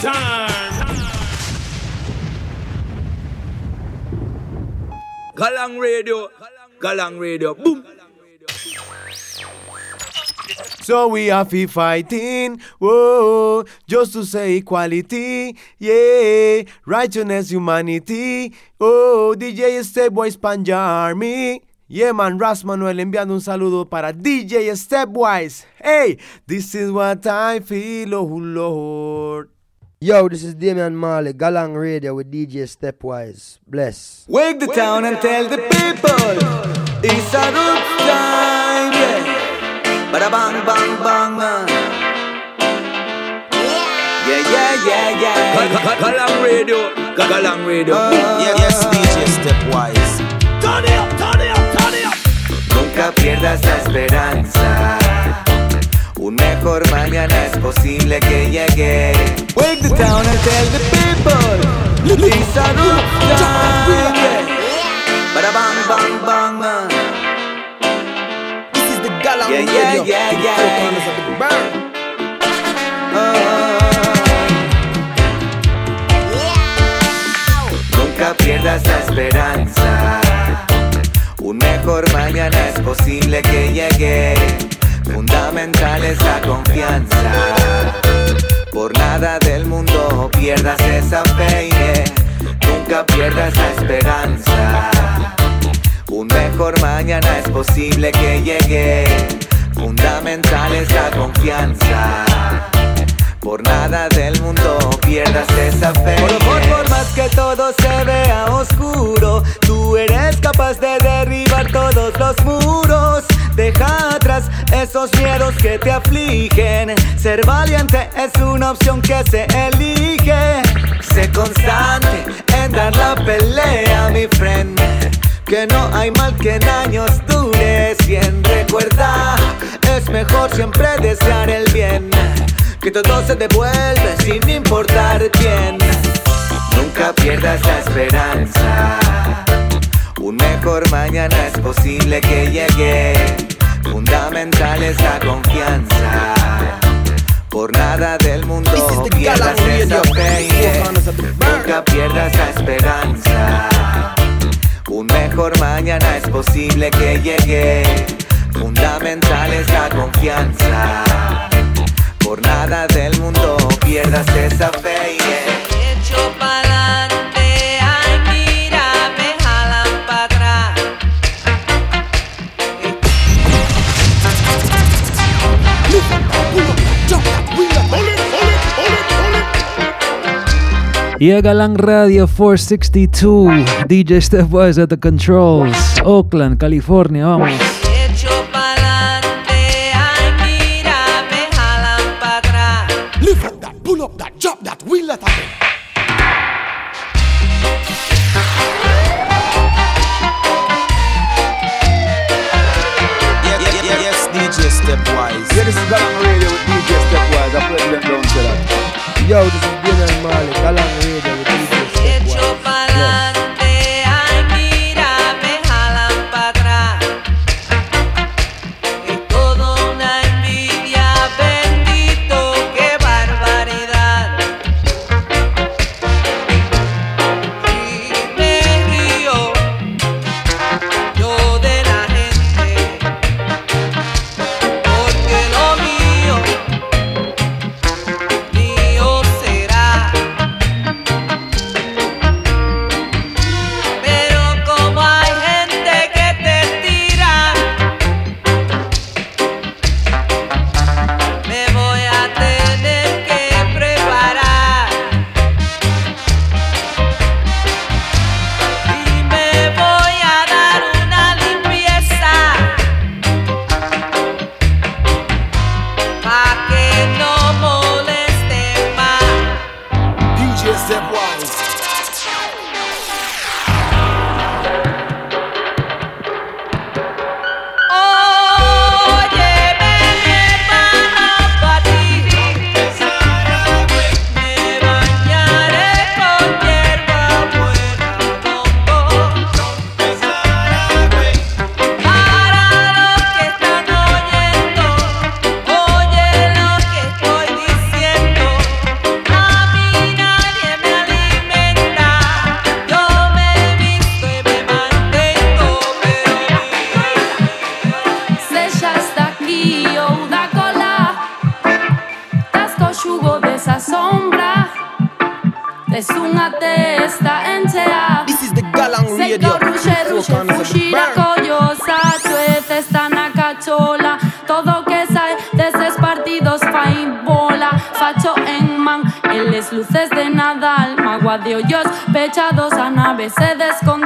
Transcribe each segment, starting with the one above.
time. Galang Radio, Galang Radio, boom. So we are to fighting, whoa, just to say equality, yeah, righteousness, humanity, oh, DJ Stepwise Panja Army. Yeah, man, Ras Manuel enviando un saludo para DJ Stepwise. Hey, this is what I feel, oh Lord. Yo, this is Damian Marley, Galang Radio with DJ Stepwise. Bless. Wake the town and tell the people it's a good time, yeah. Bada bang bang bang. uh. Yeah, yeah, yeah, yeah. Galang Radio, Galang Radio. yes, DJ Stepwise. Turn it up, turn it up, turn it up. Nunca pierdas la esperanza. Un mejor mañana es posible que llegue. Wake the town and tell the people. It's a good time. yeah. Bada bang bang bang. uh. This is the Galang Yeah, yeah, yeah, yeah. burn. Nunca pierdas la esperanza. Un mejor mañana es posible que llegue. Fundamental es la confianza. Por nada del mundo pierdas esa fe. Nunca pierdas la esperanza. Un mejor mañana es posible que llegue. Fundamental es la confianza. Por nada del mundo pierdas esa fe. Por, por, por más que todo se vea oscuro, tú eres capaz de derribar todos los muros. Esos miedos que te afligen. Ser valiente es una opción que se elige. Sé constante en dar la pelea, mi friend. Que no hay mal que en años dure. Cien recuerda, es mejor siempre desear el bien. Que todo se devuelve sin importar quién. Nunca pierdas la esperanza. Un mejor mañana es posible que llegue. Fundamental es la confianza. Por nada del mundo pierdas esa fe. Nunca pierdas la esperanza. Un mejor mañana es posible que llegue. Fundamental es la confianza. Por nada del mundo pierdas esa fe. yeah. Yeah, Galang Radio 462. DJ Stepwise at the controls. Oakland, California, vamos. Stepwise. Yeah, this is Galang Radio with DJ Stepwise. I play them down to that. Yo, this is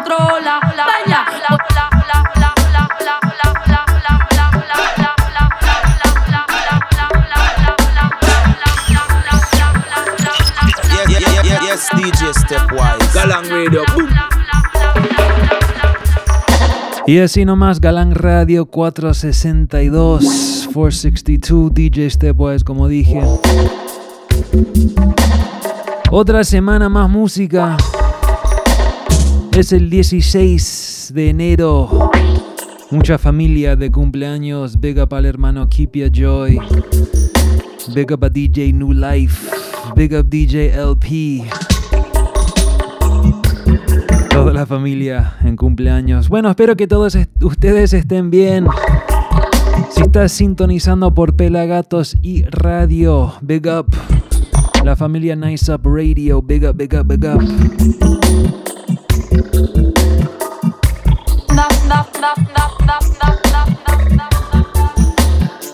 Vaya yeah, yes, DJ Stepwise. Galang Radio. Boom. Y así nomás, Galán Radio 462, 462, DJ Stepwise, como dije. Otra semana más música. Es el 16 de enero. Mucha familia de cumpleaños. Big up al hermano Keepia Joy. Big up a DJ New Life. Big up DJ LP. Toda la familia en cumpleaños. Bueno, espero que todos ustedes estén bien. Si estás sintonizando por Pelagatos y Radio, big up. La familia Nice Up Radio, big up, big up, big up.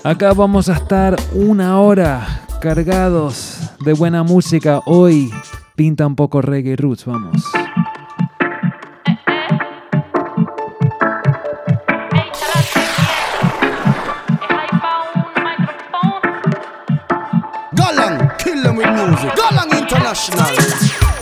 Acá vamos a estar una hora cargados de buena música. Hoy pinta un poco reggae roots, vamos. Galang, kill them with music. International.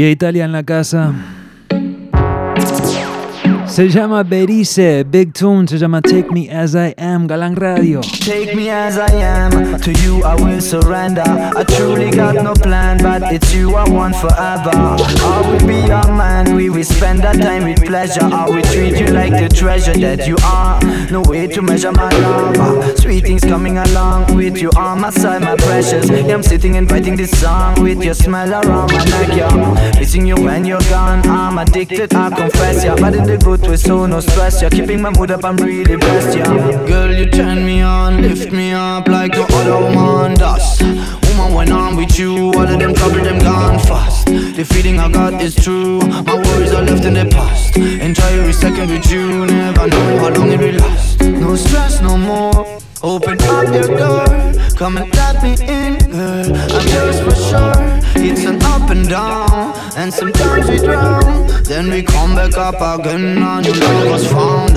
Y Italia en la casa. Se llama Berice, Big Tune, se llama Take Me As I Am, Galang Radio. Take me as I am, to you I will surrender. I truly got no plan, but it's you I want forever. I will be your man, we will spend our time with pleasure. I will treat you like the treasure that you are. No way to measure my love. Sweet things coming along with you on my side, my precious. Yeah, I'm sitting and writing this song with your smell around my neck, yeah. Missing you when you're gone, I'm addicted, I confess, yeah. But in the good way, so no stress, yeah. Keeping my mood up, I'm really blessed, yeah. Girl, you turn me on, lift me up like no other woman does. Woman, when I'm with you, all of them trouble, them gone fast. The feeling I got is true, my worries are left in the past. Enjoy every second with you, never know how long it will last. No stress, no more. Open up your door, come and let me in, girl. I'm yours for sure. It's an up and down, and sometimes we drown. Then we come back up again, and your love was found.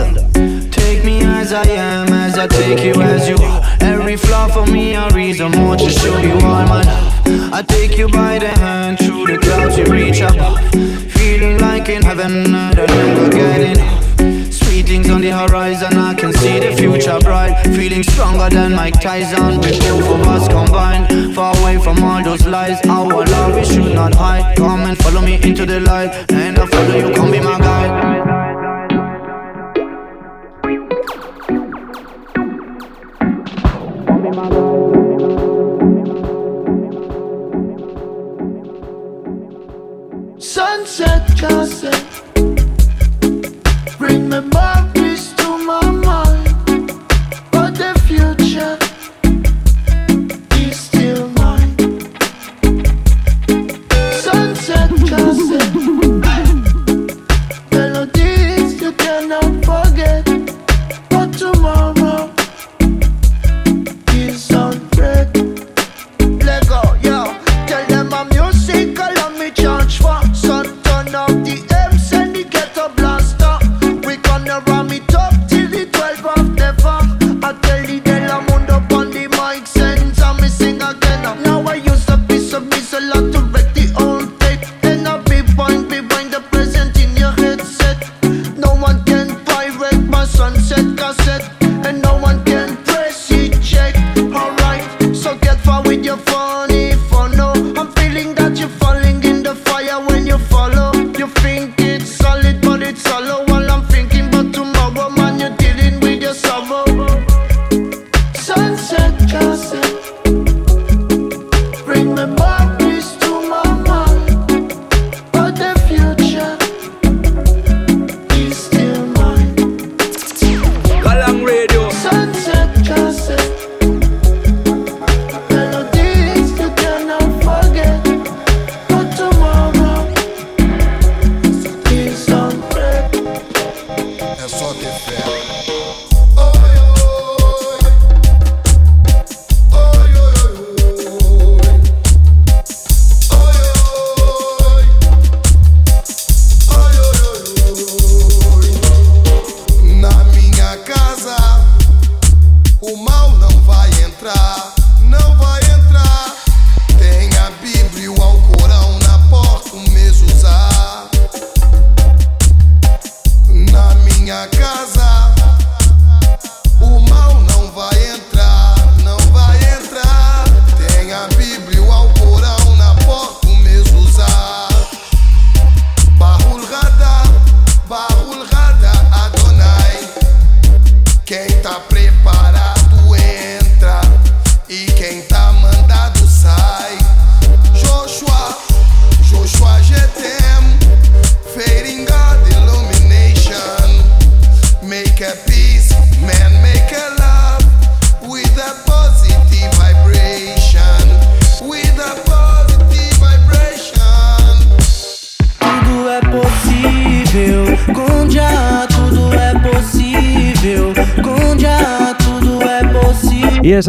Take me as I am, as I take you as you are. Every flaw for me a reason more to show you all my love. I take you by the hand through the clouds, we reach above. Feeling like in heaven, I don't never get enough. Things on the horizon, I can see the future bright. Feeling stronger than Mike Tyson, with both of us combined. Far away from all those lies, our love we should not hide. Come and follow me into the light, and I follow you, come be my guide. Sunset just set. Bring memories to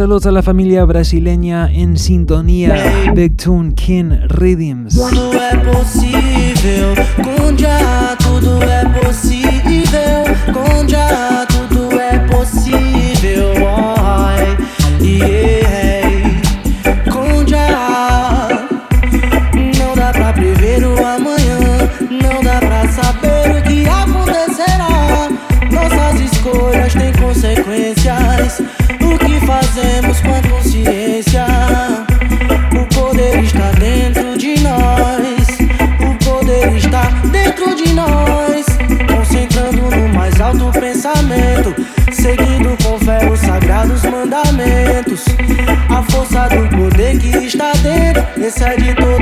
Saludos a la familia brasileña en sintonía. Big Tune King Rhythms. Essa de de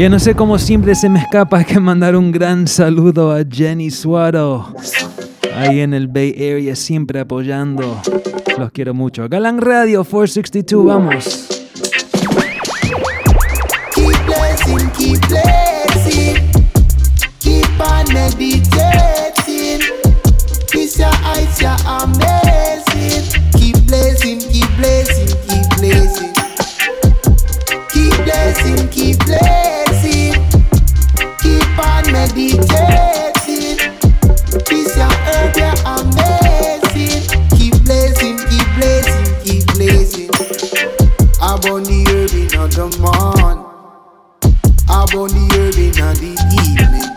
Ya no sé cómo siempre se me escapa que mandar un gran saludo a Jenny Suaro. Ahí en el Bay Area siempre apoyando. Los quiero mucho. Galán Radio 462, vamos. Keep keep blessing. Keep. Upon the herb in the evening.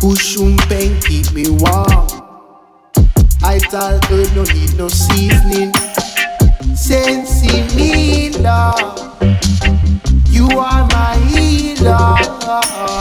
Kushum pen keep me warm. I tell herb no need no seasoning. Sensi me love. You are my healer.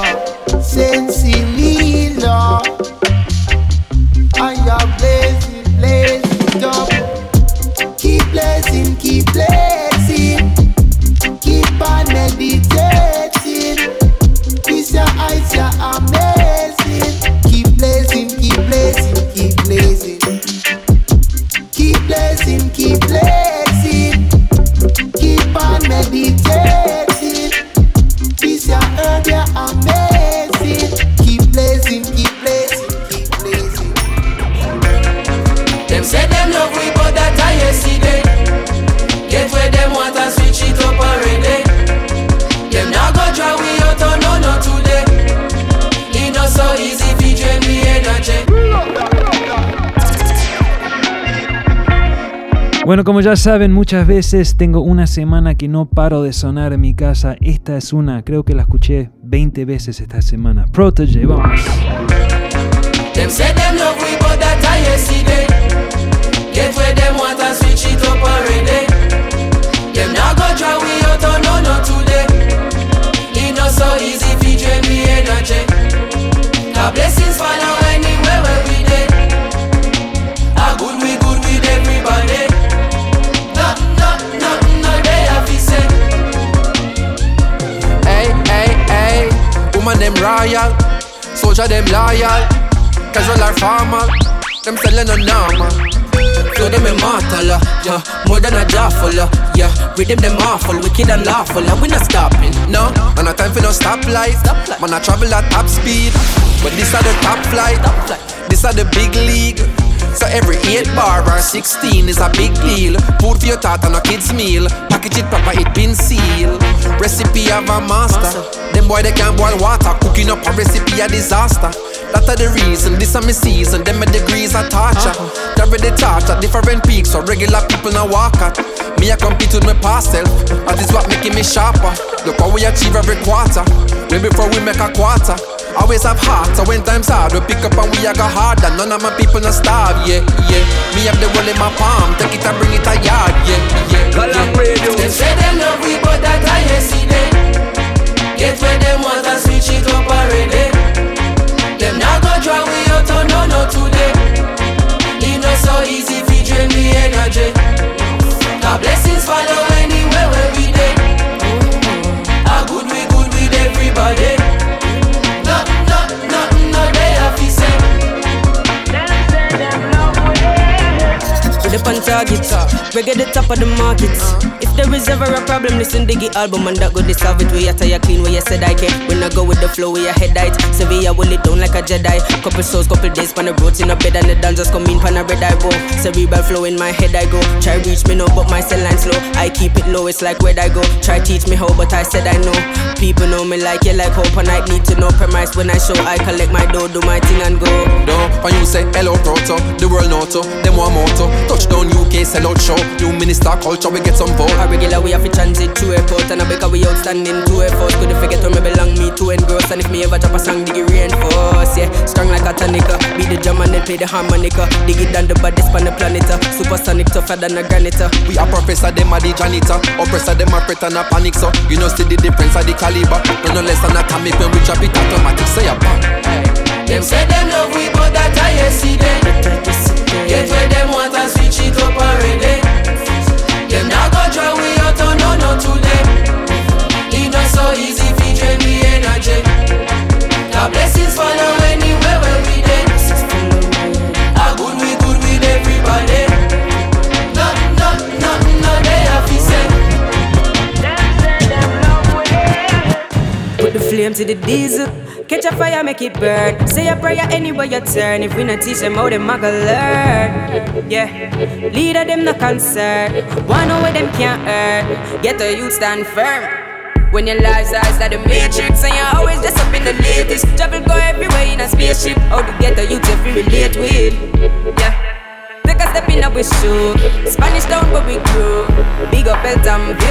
Bueno, como ya saben, muchas veces tengo una semana que no paro de sonar en mi casa. Esta es una, creo que la escuché 20 veces esta semana. Protege, vamos. Woman them royal, soldier them loyal, casual or formal, them selling no normal. Flow them immortal, uh, yeah, more than a jawful, uh, yeah. Rhythm them awful, wicked and lawful, uh, we not stopping, no. Man, no time for no stoplight, man, I travel at top speed, but this are the top flight, this are the big league. So every 8 bar or 16 is a big deal. Food for your and a kid's meal. Package it proper, it been sealed. Recipe of a master. Them boy they can't boil water. Cooking up a recipe a disaster. That are the reason, this are my season. Them my degrees are torture. They ready torch at different peaks, so regular people now walk at. Me I compete with my past self. That is what making me sharper. Look how we achieve every quarter. Way before we make a quarter. Always have heart, so when times hard, we pick up and we a go harder. None of my people no starve, yeah, yeah. Me have the world in my palm, take it and bring it a yard, yeah, yeah. Call yeah. Them say them love we, but that I yesterday. Get where them want and switch it up already. Target, reggae the top of the market. If there is ever a problem, listen Diggy album and that go to solve it. We are tire clean, you said I can. When I go with the flow, we are head height. Sevilla will it down like a Jedi. Couple souls, couple days, pan the roads in a bed and the dancers come in, pan a red eye bow. Cerebral flow in my head I go. Try reach me no, but my cell line slow. I keep it low, it's like where I go. Try teach me how, but I said I know. People know me like you like hope, and I need to know premise when I show. I collect my dough, do my thing and go. No, when you say hello proto, the world know to, them one motto. Touchdown UK, sell out show. New minister culture, we get some vote. A regular we have to transit to airport and I because we outstanding to effort. Could forget where me belong, me to engross. And if me ever drop a song, dig it reinforce. Yeah, strong like a tonica. Be the drum and then play the harmonica. Dig it down the baddest on the planet. uh. Supersonic tougher than a granite. uh. We a professor, them a the janitor. Oppressor, them a fret and a panic. So you know see the difference of the caliber. No no less than atomic when we drop it automatic. Say a bang. Them say them love we, but that I yesterday. Get where them want and switch it not gonna we out no no today. Not so easy if drain me energy. The blessings follow. Flame to the diesel. Catch a fire, make it burn. Say a prayer anywhere you turn. If we not teach them how them a learn. Yeah, leader them no concern. One know where them can't earn. Get the youth stand firm. When your life's eyes like the matrix and you're always just up in the latest. Travel go everywhere in a spaceship. How to get youth if relate with? Yeah. Take a step in a we shoe. Spanish town but we grew. Big up Elton View.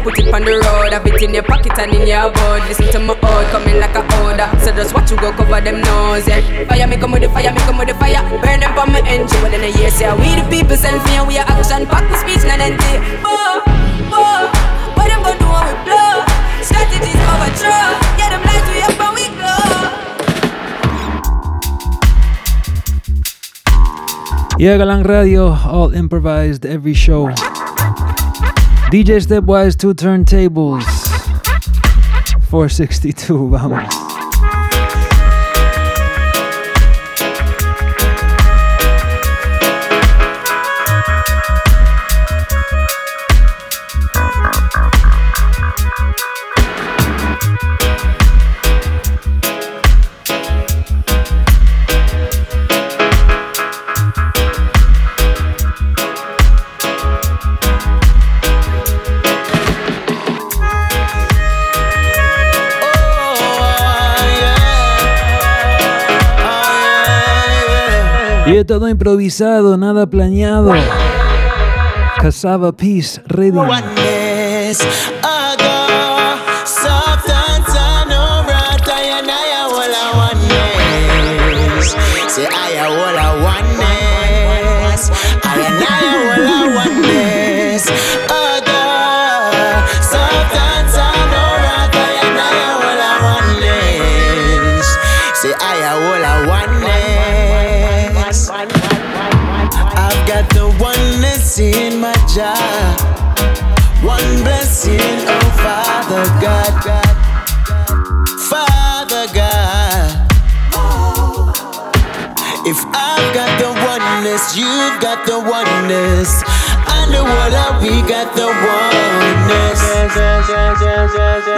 And put it on the road. Have it in your pocket and in your board. Listen to my old coming like a order. So just watch you go cover them nose, yeah. Fire me come with the fire, me come with the fire. Burn them from my engine. Well in a year, say we the people send for and we are action pack with speech, not empty. Oh, oh, what them gonna do when we blow? Strategies overthrow. Yeah, them lights we up and we glow. Yeah, Galang Radio, all improvised every show. DJ Stepwise, two turntables. 462, vamos. Y todo improvisado, nada planeado. Cassava Peace, ready. Jar. One blessing, oh Father God. Father God. If I've got the oneness, you've got the oneness. World, we got the oneness.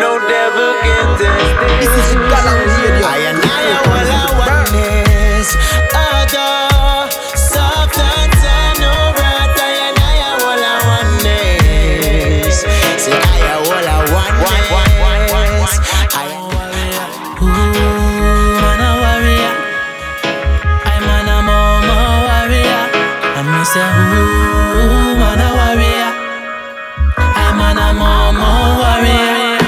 No devil can test this. I and I are all oneness. Other me say, ooh, man a warrior. I'm an a mama warrior.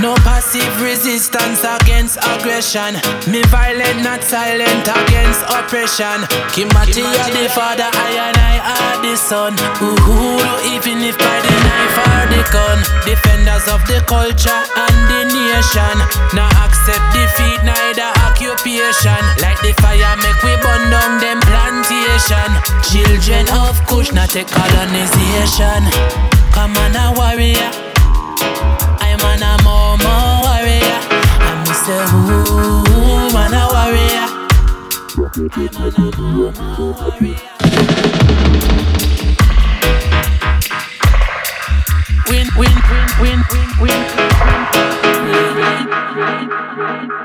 No passive resistance against aggression. Me violent, not silent against oppression. Kimati are the father, I and I are the son. Ooh, even if by the knife or the gun. Defenders of the culture and the nation. Now accept defeat, neither occupation. Like the fire, make we burn down them plantation. Children of Kush, not a colonization. Come on, a warrior. I'm an a mama warrior. I'm Mr. Who, man a warrior. I'm an a mama warrior. Win, win, win, win, win,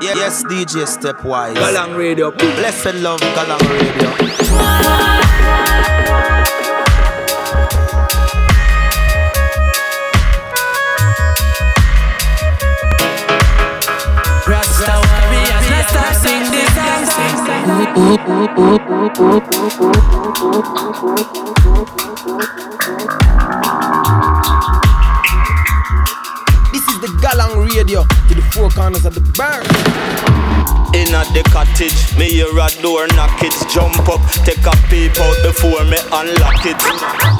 Yeah, yes, DJ Stepwise. Galang Radio. Blessed love, Galang Radio. Rasta warriors, let's start sing this song. Sing, sing. Galang Radio to the four corners of the bar. In at the cottage, me hear a door knock it, jump up, take a peep out before me unlock it.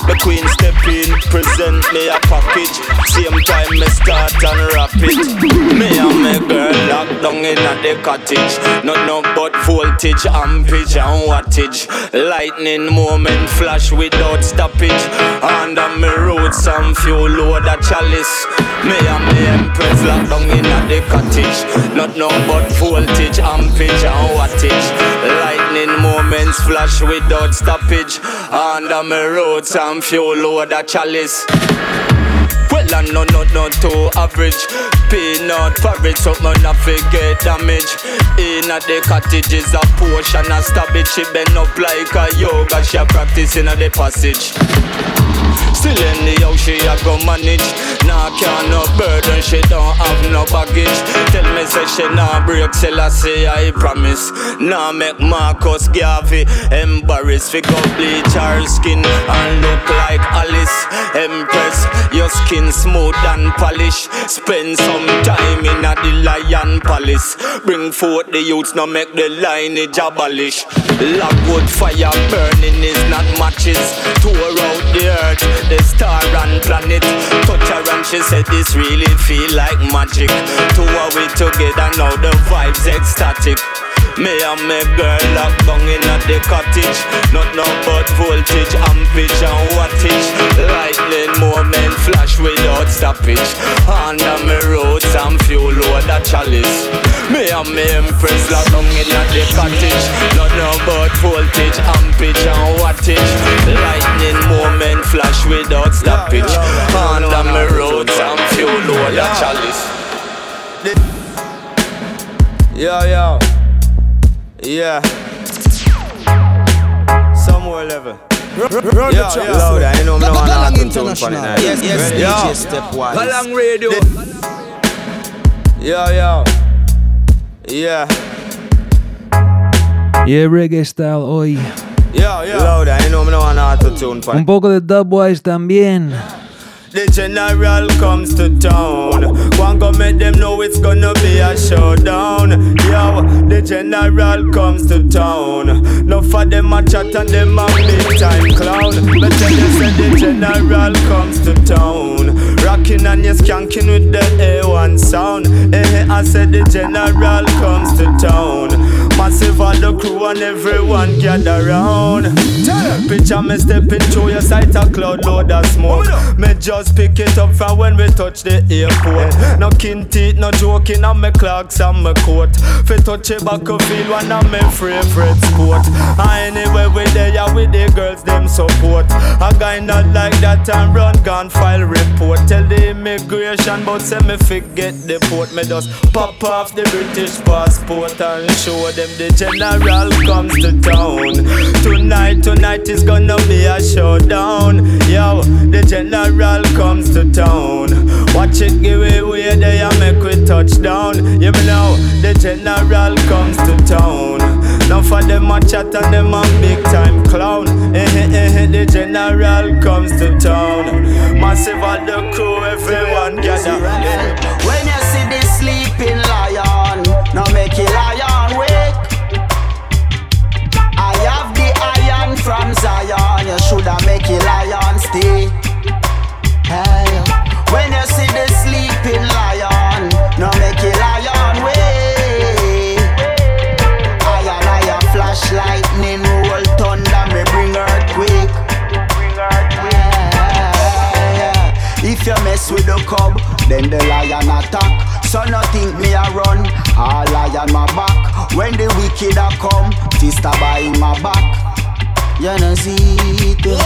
The queen step in, present me a package. Same time me start and wrap it. Me and my girl locked down in at the cottage. Not no but voltage, ampage and wattage. Lightning moment flash without stoppage. Under me road some fuel load a chalice. Me and me empress locked down in at the cottage. Not no but voltage, ampage and wattage. Lightning moments flash without stoppage. Under me road some fuel load a chalice. Well, I no, not no, too average. Peanut porridge, something I forget damage. In at the cottage is a portion of stabbage. She bend up like a yoga, she a practice in the passage. Still anyhow she a go manage. Nah can no burden. She don't have no baggage. Tell me say she nah break till I promise. Nah make Marcus Garvey embarrass Fi go bleach her skin and look like Alice. Empress your skin smooth and polished. Spend some time in a the lion palace. Bring forth the youths now make the lineage abolish. Logwood fire burning is not matches. Tour out the earth the star and planet. Touch her and she said this really feel like magic. Two are we together now, the vibes ecstatic. Me and my girl locked down in at the cottage. Not no but voltage, ampage and wattage. Lightning moment flash without stoppage. Under me road some fuel load a chalice. Me and me empress locked down in at the cottage. Not no but voltage, ampage and wattage. Lightning moment flash without stoppage. Under me road some fuel load a chalice. Yo, yo. Yeah. Somewhere level. Run the yo. tracks. Louder, you know me no want to tune for the night. Yes, yes. DJ Stepwise. Galang Radio. Yo, yo. Yeah. Yeah, reggae style hoy. Un poco de Dubwise también. The general comes to town. One go make them know it's gonna be a showdown. Yo, the general comes to town. No for them a chat and them a big time clown. But tell you say the general comes to town. Rocking and you skanking with the A1 sound. Eh, I said the general comes to town. Massive all the crew and everyone gather round. Picture me stepping through your sight a cloud load of smoke. Me just pick it up from when we touch the airport. No kin teeth, no joking on me clocks and my coat. Fi touch a back of field one of my favorite sport. And anyway we there yeah, with the girls them support. A guy not like that and run gun file report. Tell the immigration but say me forget the port. Me just pop off the British passport and show them the general comes to town. Tonight, tonight is gonna be a showdown. Yo, the general comes to town. Watch it give away there and make we touch down. You know, the general comes to town. Now for them a chat and them a big time clown. Eh, eh, eh, the general comes to town. Massive all the crew, everyone gather. Shoulda make it lion stay. Hey, when you see the sleeping lion, now make it lion wake. Iron, iron, flash lightning, roll thunder, me bring earthquake. Yeah. If you mess with the cub, then the lion attack. So no think me a run, all lion my back. When the wicked a come, fist a by my back. You know see it. Uh.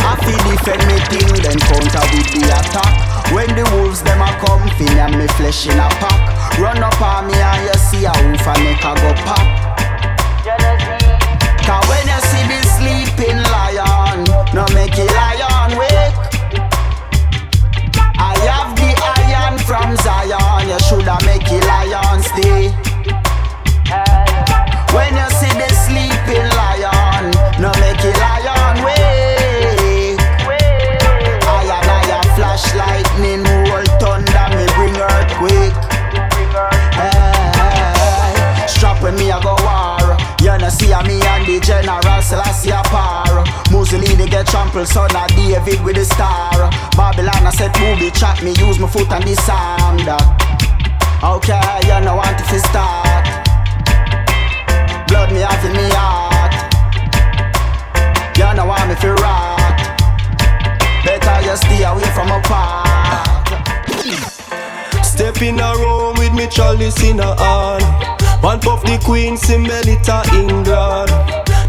I feel defend me thing, then counter with the attack. When the wolves them a come, feel and me flesh in a pack. Run up on me and you see a wolf and make a go pop. Cause when you see the sleeping lion, no make it lion Simelita, England.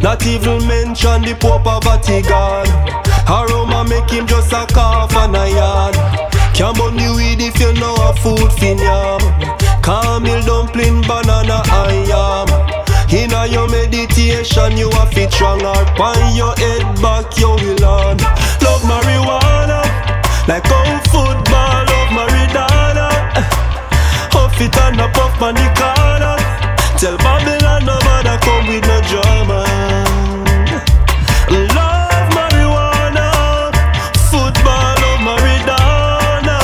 Not even mention the Pope of Vatican. Aroma make him just a cough and a yarn. Can't burn you weed if you know a food fin yam. Camel dumpling, banana and yam. In a your meditation, you a fit strong heart. On your head back, you will on. Love marijuana, like old football, love Maridana. Huff it and a puff on the corner. Tell Babylon nobody come with no drama. Love marijuana, football, oh, love Maridana.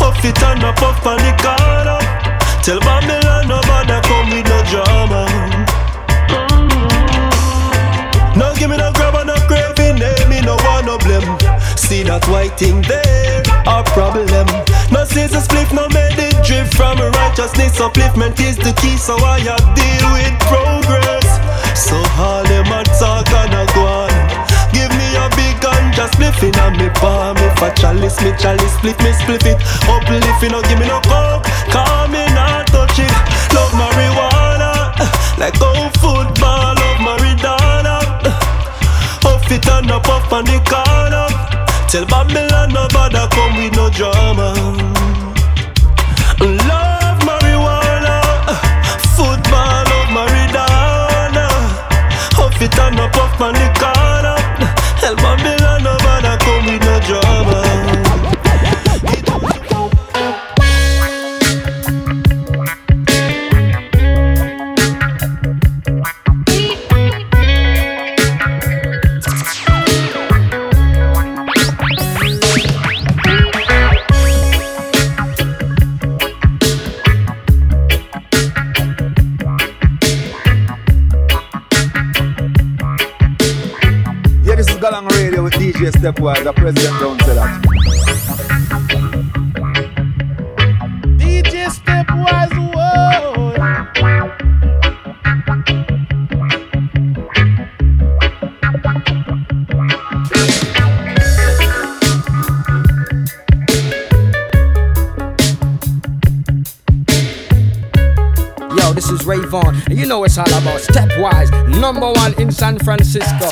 Huff it and a puff on the corner. Tell Babylon nobody come with no drama. See that white thing there, a problem. No scissors split, no made it drift from righteousness. Upliftment is the key, so I deal with progress. So all them a talk and a go on. Give me a big gun, just spliffing on me palm. If a chalice, me chalice, split me, split it. Uplifting, no give me no call Tell Babylon nobody come with no drama. Love marijuana, football, love Maridana. Huff it and a puff the Francisco.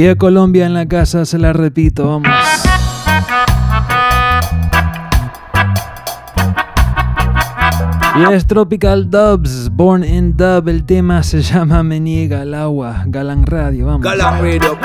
Y a Colombia en la casa se la repito, vamos. Y es Tropical Dubs, Born in Dub. El tema se llama Me niega el agua. Galán Radio, vamos. Galán Radio,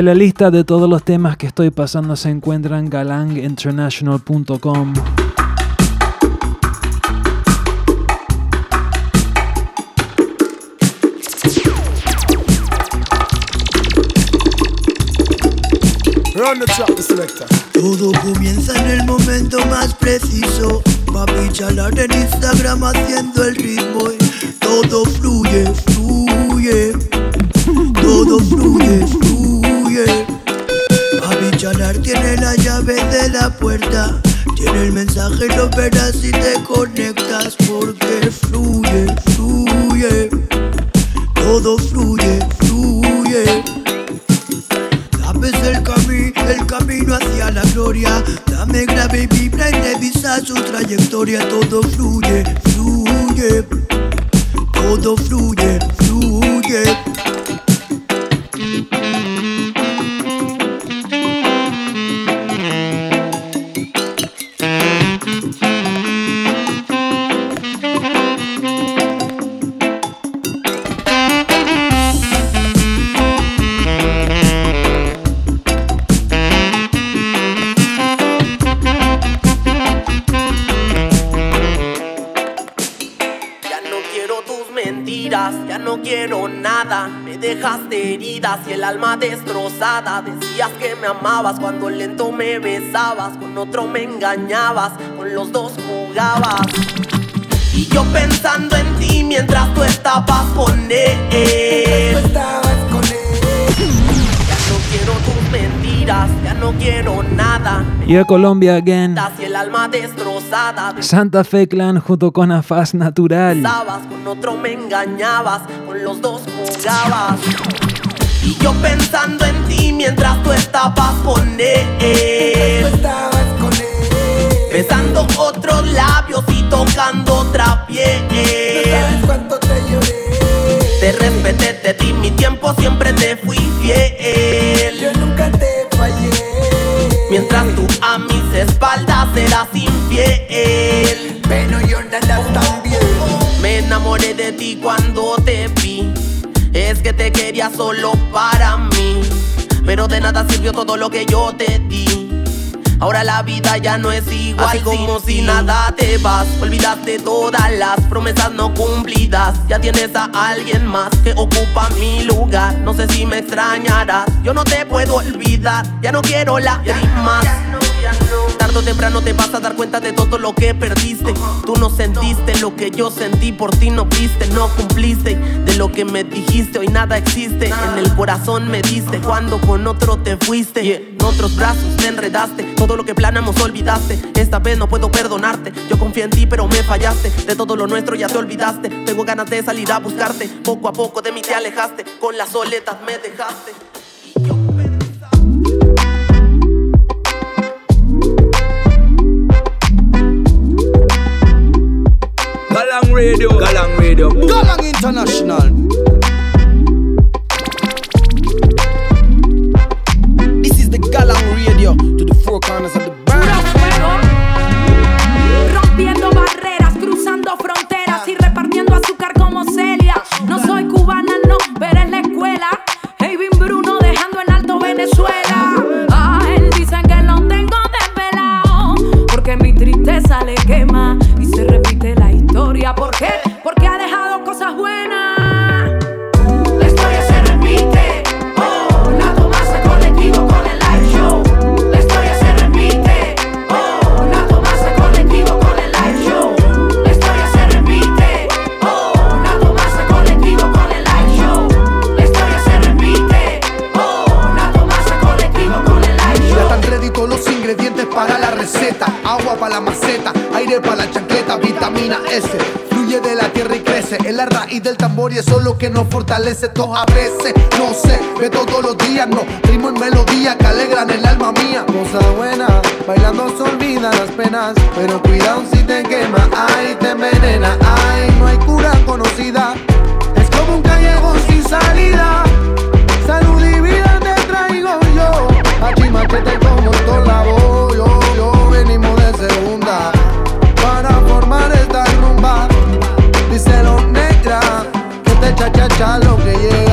en la lista de todos los temas que estoy pasando se encuentran galanginternational.com. Todo comienza en el momento más preciso. Papi chalar en Instagram haciendo el ritmo. y Todo fluye. Lo verás si te conectas. Engañabas, con los dos jugabas. Y yo pensando en ti mientras tú estabas con él. Ya no quiero tus mentiras, ya no quiero nada. Y a Colombia again. Y el alma destrozada. Santa Fe Clan junto con Afaz Natural. con otro me engañabas, con los dos jugabas. Y yo pensando en ti mientras tú estabas con él. Besando otros labios y tocando otra piel. Te respeté, te di mi tiempo, siempre te fui fiel. Yo nunca te fallé. Mientras tú a mis espaldas eras infiel. Pero yo nada también. Me enamoré de ti cuando te vi. Es que te quería solo para mí. Pero de nada sirvió todo lo que yo te di. Ahora la vida ya no es igual, así como si nada te vas. Olvidaste todas las promesas no cumplidas. Ya tienes a alguien más que ocupa mi lugar. No sé si me extrañarás, yo no te puedo olvidar. Ya no quiero lágrimas. Tarde o temprano te vas a dar cuenta de todo lo que perdiste. Tú no sentiste lo que yo sentí, por ti no viste, no cumpliste. De lo que me dijiste, hoy nada existe. En el corazón me diste cuando con otro te fuiste. En otros brazos me enredaste. Todo lo que planamos olvidaste. Esta vez no puedo perdonarte. Yo confío en ti, pero me fallaste. De todo lo nuestro ya te olvidaste. Tengo ganas de salir a buscarte. Poco a poco de mí te alejaste. Con las soledad me dejaste. Galang Radio, Galang Radio, Galang International. This is the Galang Radio. To the four corners of the para la maceta, aire para la chancleta, vitamina S. Fluye de la tierra y crece. Es la raíz del tambor y eso es lo que nos fortalece. Todo a veces, no sé, ve todos los días, no. Ritmo y melodía que alegran el alma mía. Cosa buena, bailando se olvidan las penas. Pero cuidado si te quema, ay, te envenena. Ay, no hay cura conocida. Es como un callejón sin salida. Salud y vida te traigo yo. Aquí machete como todo la voz. Para formar esta rumba. Díselo negra, que te cha lo que llega.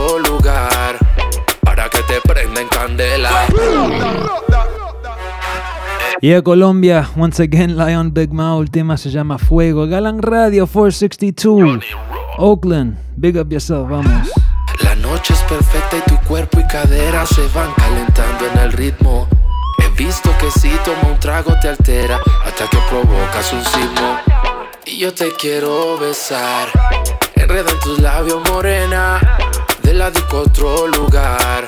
Otro lugar, para que te prenda en candela. Yeah, Colombia, once again, Lion Big Mao, el tema se llama Fuego. Galan Radio 462. Oakland, big up yourself, vamos. La noche es perfecta y tu cuerpo y cadera se van calentando en el ritmo. He visto que si toma un trago te altera hasta que provocas un sismo. Y yo te quiero besar, enreda en tus labios morena, de la disco otro lugar,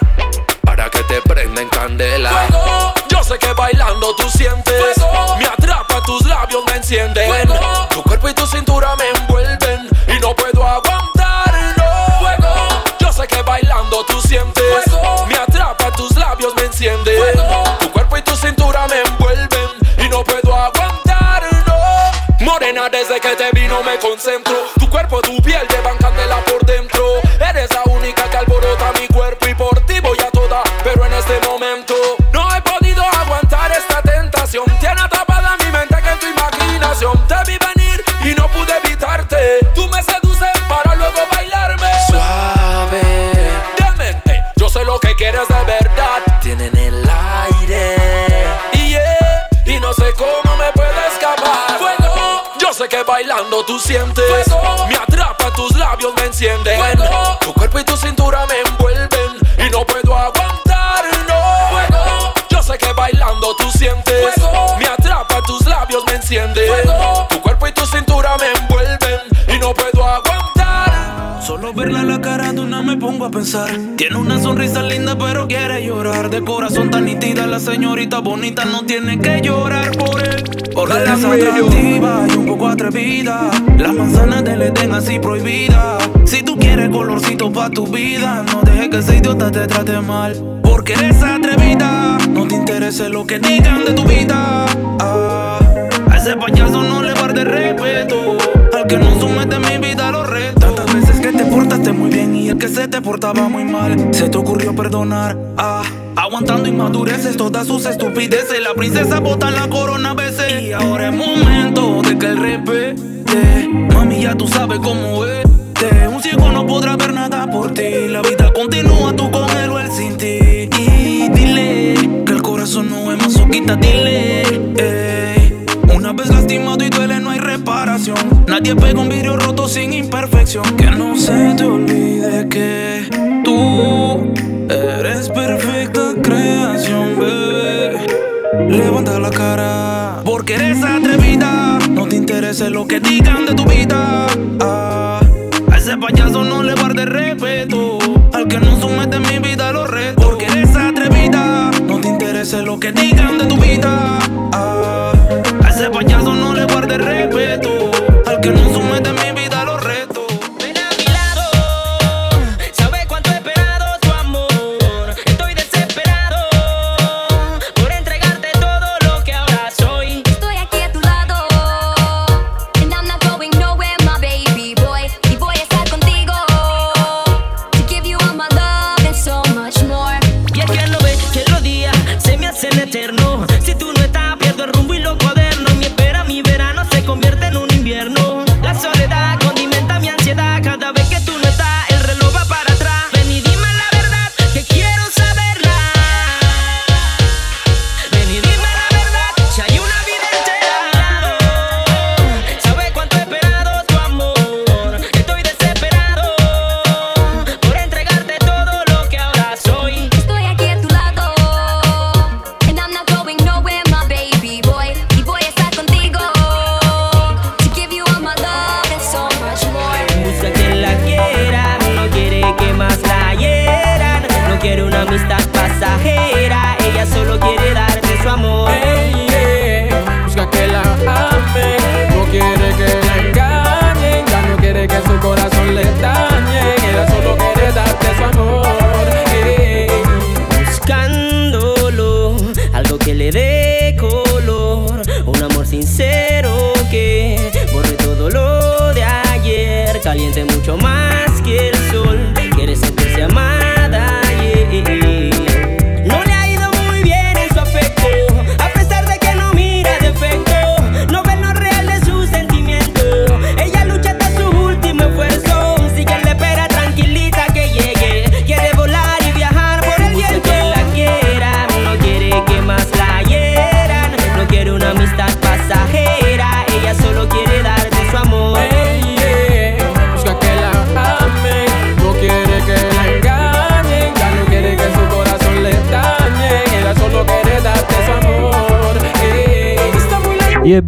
para que te prenda en candela. Fuego. Yo sé que bailando tú sientes. Me atrapa tus labios, me encienden. Tu cuerpo y tu cintura me envuelven. Y no puedo aguantar, no Fuego. Yo sé que bailando tú sientes. Me atrapa tus labios, me encienden. Tu cuerpo y tu cintura me envuelven. Y no puedo aguantar, no Morena, desde que te vi no me concentro. Tu cuerpo, tu piel llevan tú sientes Fuego. Me atrapa tus labios, me encienden Fuego. Tu cuerpo y tu cintura me envuelven Y no puedo aguantar, no Fuego. Yo sé que bailando tú sientes. Me atrapa tus labios, me encienden verla la cara de una me pongo a pensar. Tiene una sonrisa linda, pero quiere llorar. De corazón tan nítida, la señorita bonita no tiene que llorar por él. Porque ella es atractiva y un poco atrevida. Las manzanas del Edén así prohibidas. Si tú quieres colorcito pa' tu vida, no dejes que ese idiota te trate mal. Porque eres atrevida, no te interese lo que digan de tu vida. Ah, a ese payaso no le guarde respeto. Al que no somete mi vida portaste muy bien y el que se te portaba muy mal. Se te ocurrió perdonar. Ah, aguantando inmadureces, todas sus estupideces. La princesa bota la corona a veces. Y ahora es momento de que el respete. Mami, ya tú sabes cómo es. Un ciego no podrá ver nada por ti. La vida continúa tú con él o él sin ti. Y dile que el corazón no es masoquista, dile. Nadie pega un vidrio roto sin imperfección. Que no se te olvide que tú eres perfecta creación, bebé. Levanta la cara, porque eres atrevida. No te interese lo que digan de tu vida. Ah, a ese payaso no le guarde respeto. Al que no somete mi vida lo reto. Porque eres atrevida. No te interese lo que digan de tu vida. Ah, a ese payaso no le guarde respeto.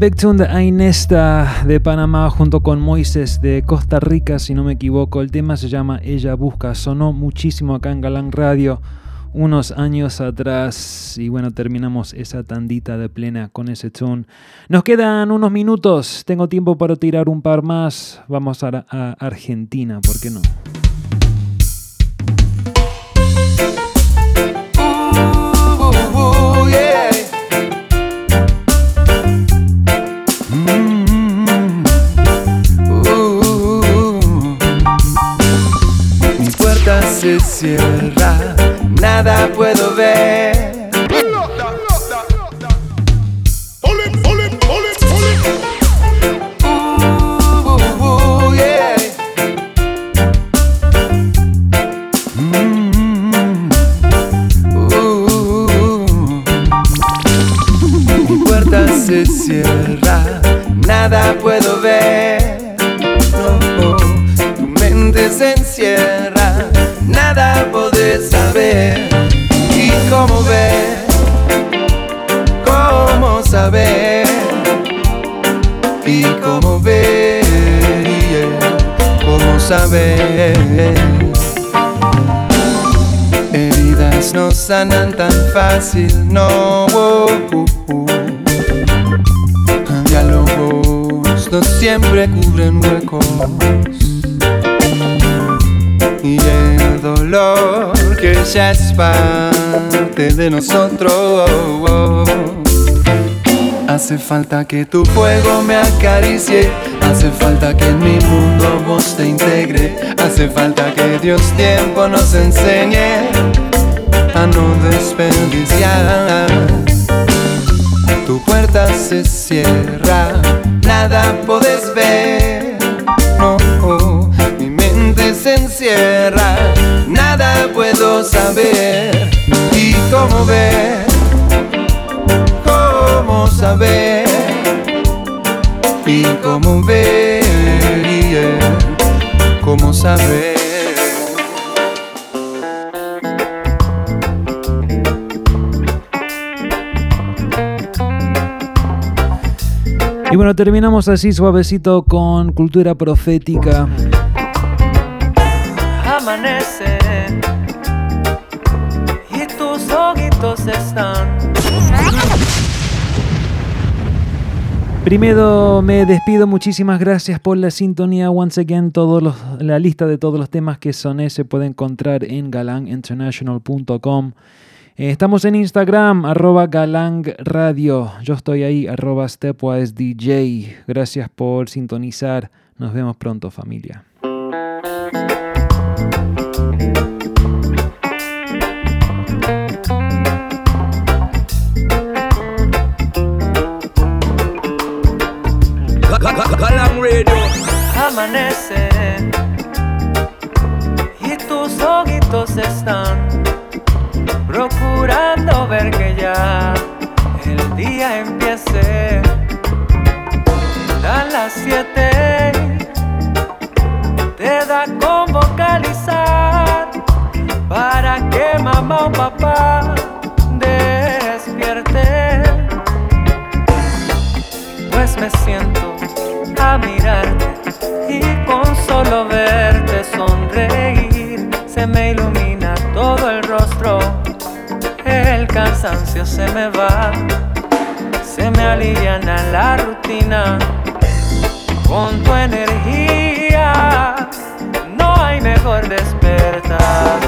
De Panamá junto con Moises de Costa Rica, si no me equivoco. El tema se llama Ella Busca. Sonó muchísimo acá en Galán Radio unos años atrás. Y bueno, terminamos esa tandita de plena con ese tune. Nos quedan unos minutos. Tengo tiempo para tirar un par más. Vamos a, a Argentina, ¿por qué no? Se cierra, nada puedo ver. Fácil, no. oh, uh, uh. Diálogos no siempre cubren huecos. Y el dolor que ya es parte de nosotros. Hace falta que tu fuego me acaricie. Hace falta que en mi mundo vos te integre. Hace falta que Dios tiempo nos enseñe no desperdiciar. Tu puerta se cierra, nada podés ver. No, mi mente se encierra, nada puedo saber. ¿Y cómo ver? ¿Cómo saber? Bueno, terminamos así suavecito con cultura profética. Amanece y tus ojitos están. Primero me despido, muchísimas gracias por la sintonía. Once again, todos los, la lista de todos los temas que soné se puede encontrar en galanginternational.com. Eh, estamos en Instagram, arroba galangradio. Yo estoy ahí, arroba stepwise DJ. Gracias por sintonizar. Nos vemos pronto, familia. Galang Radio. Amanece y tus ojitos están procurando ver que ya el día empiece. Dan las siete, te da con vocalizar para que mamá o papá despierte. Pues me siento a mirarte y con solo verte sonreír se me ilumina el cansancio se me va, se me aliviana la rutina. Con tu energía no hay mejor despertador.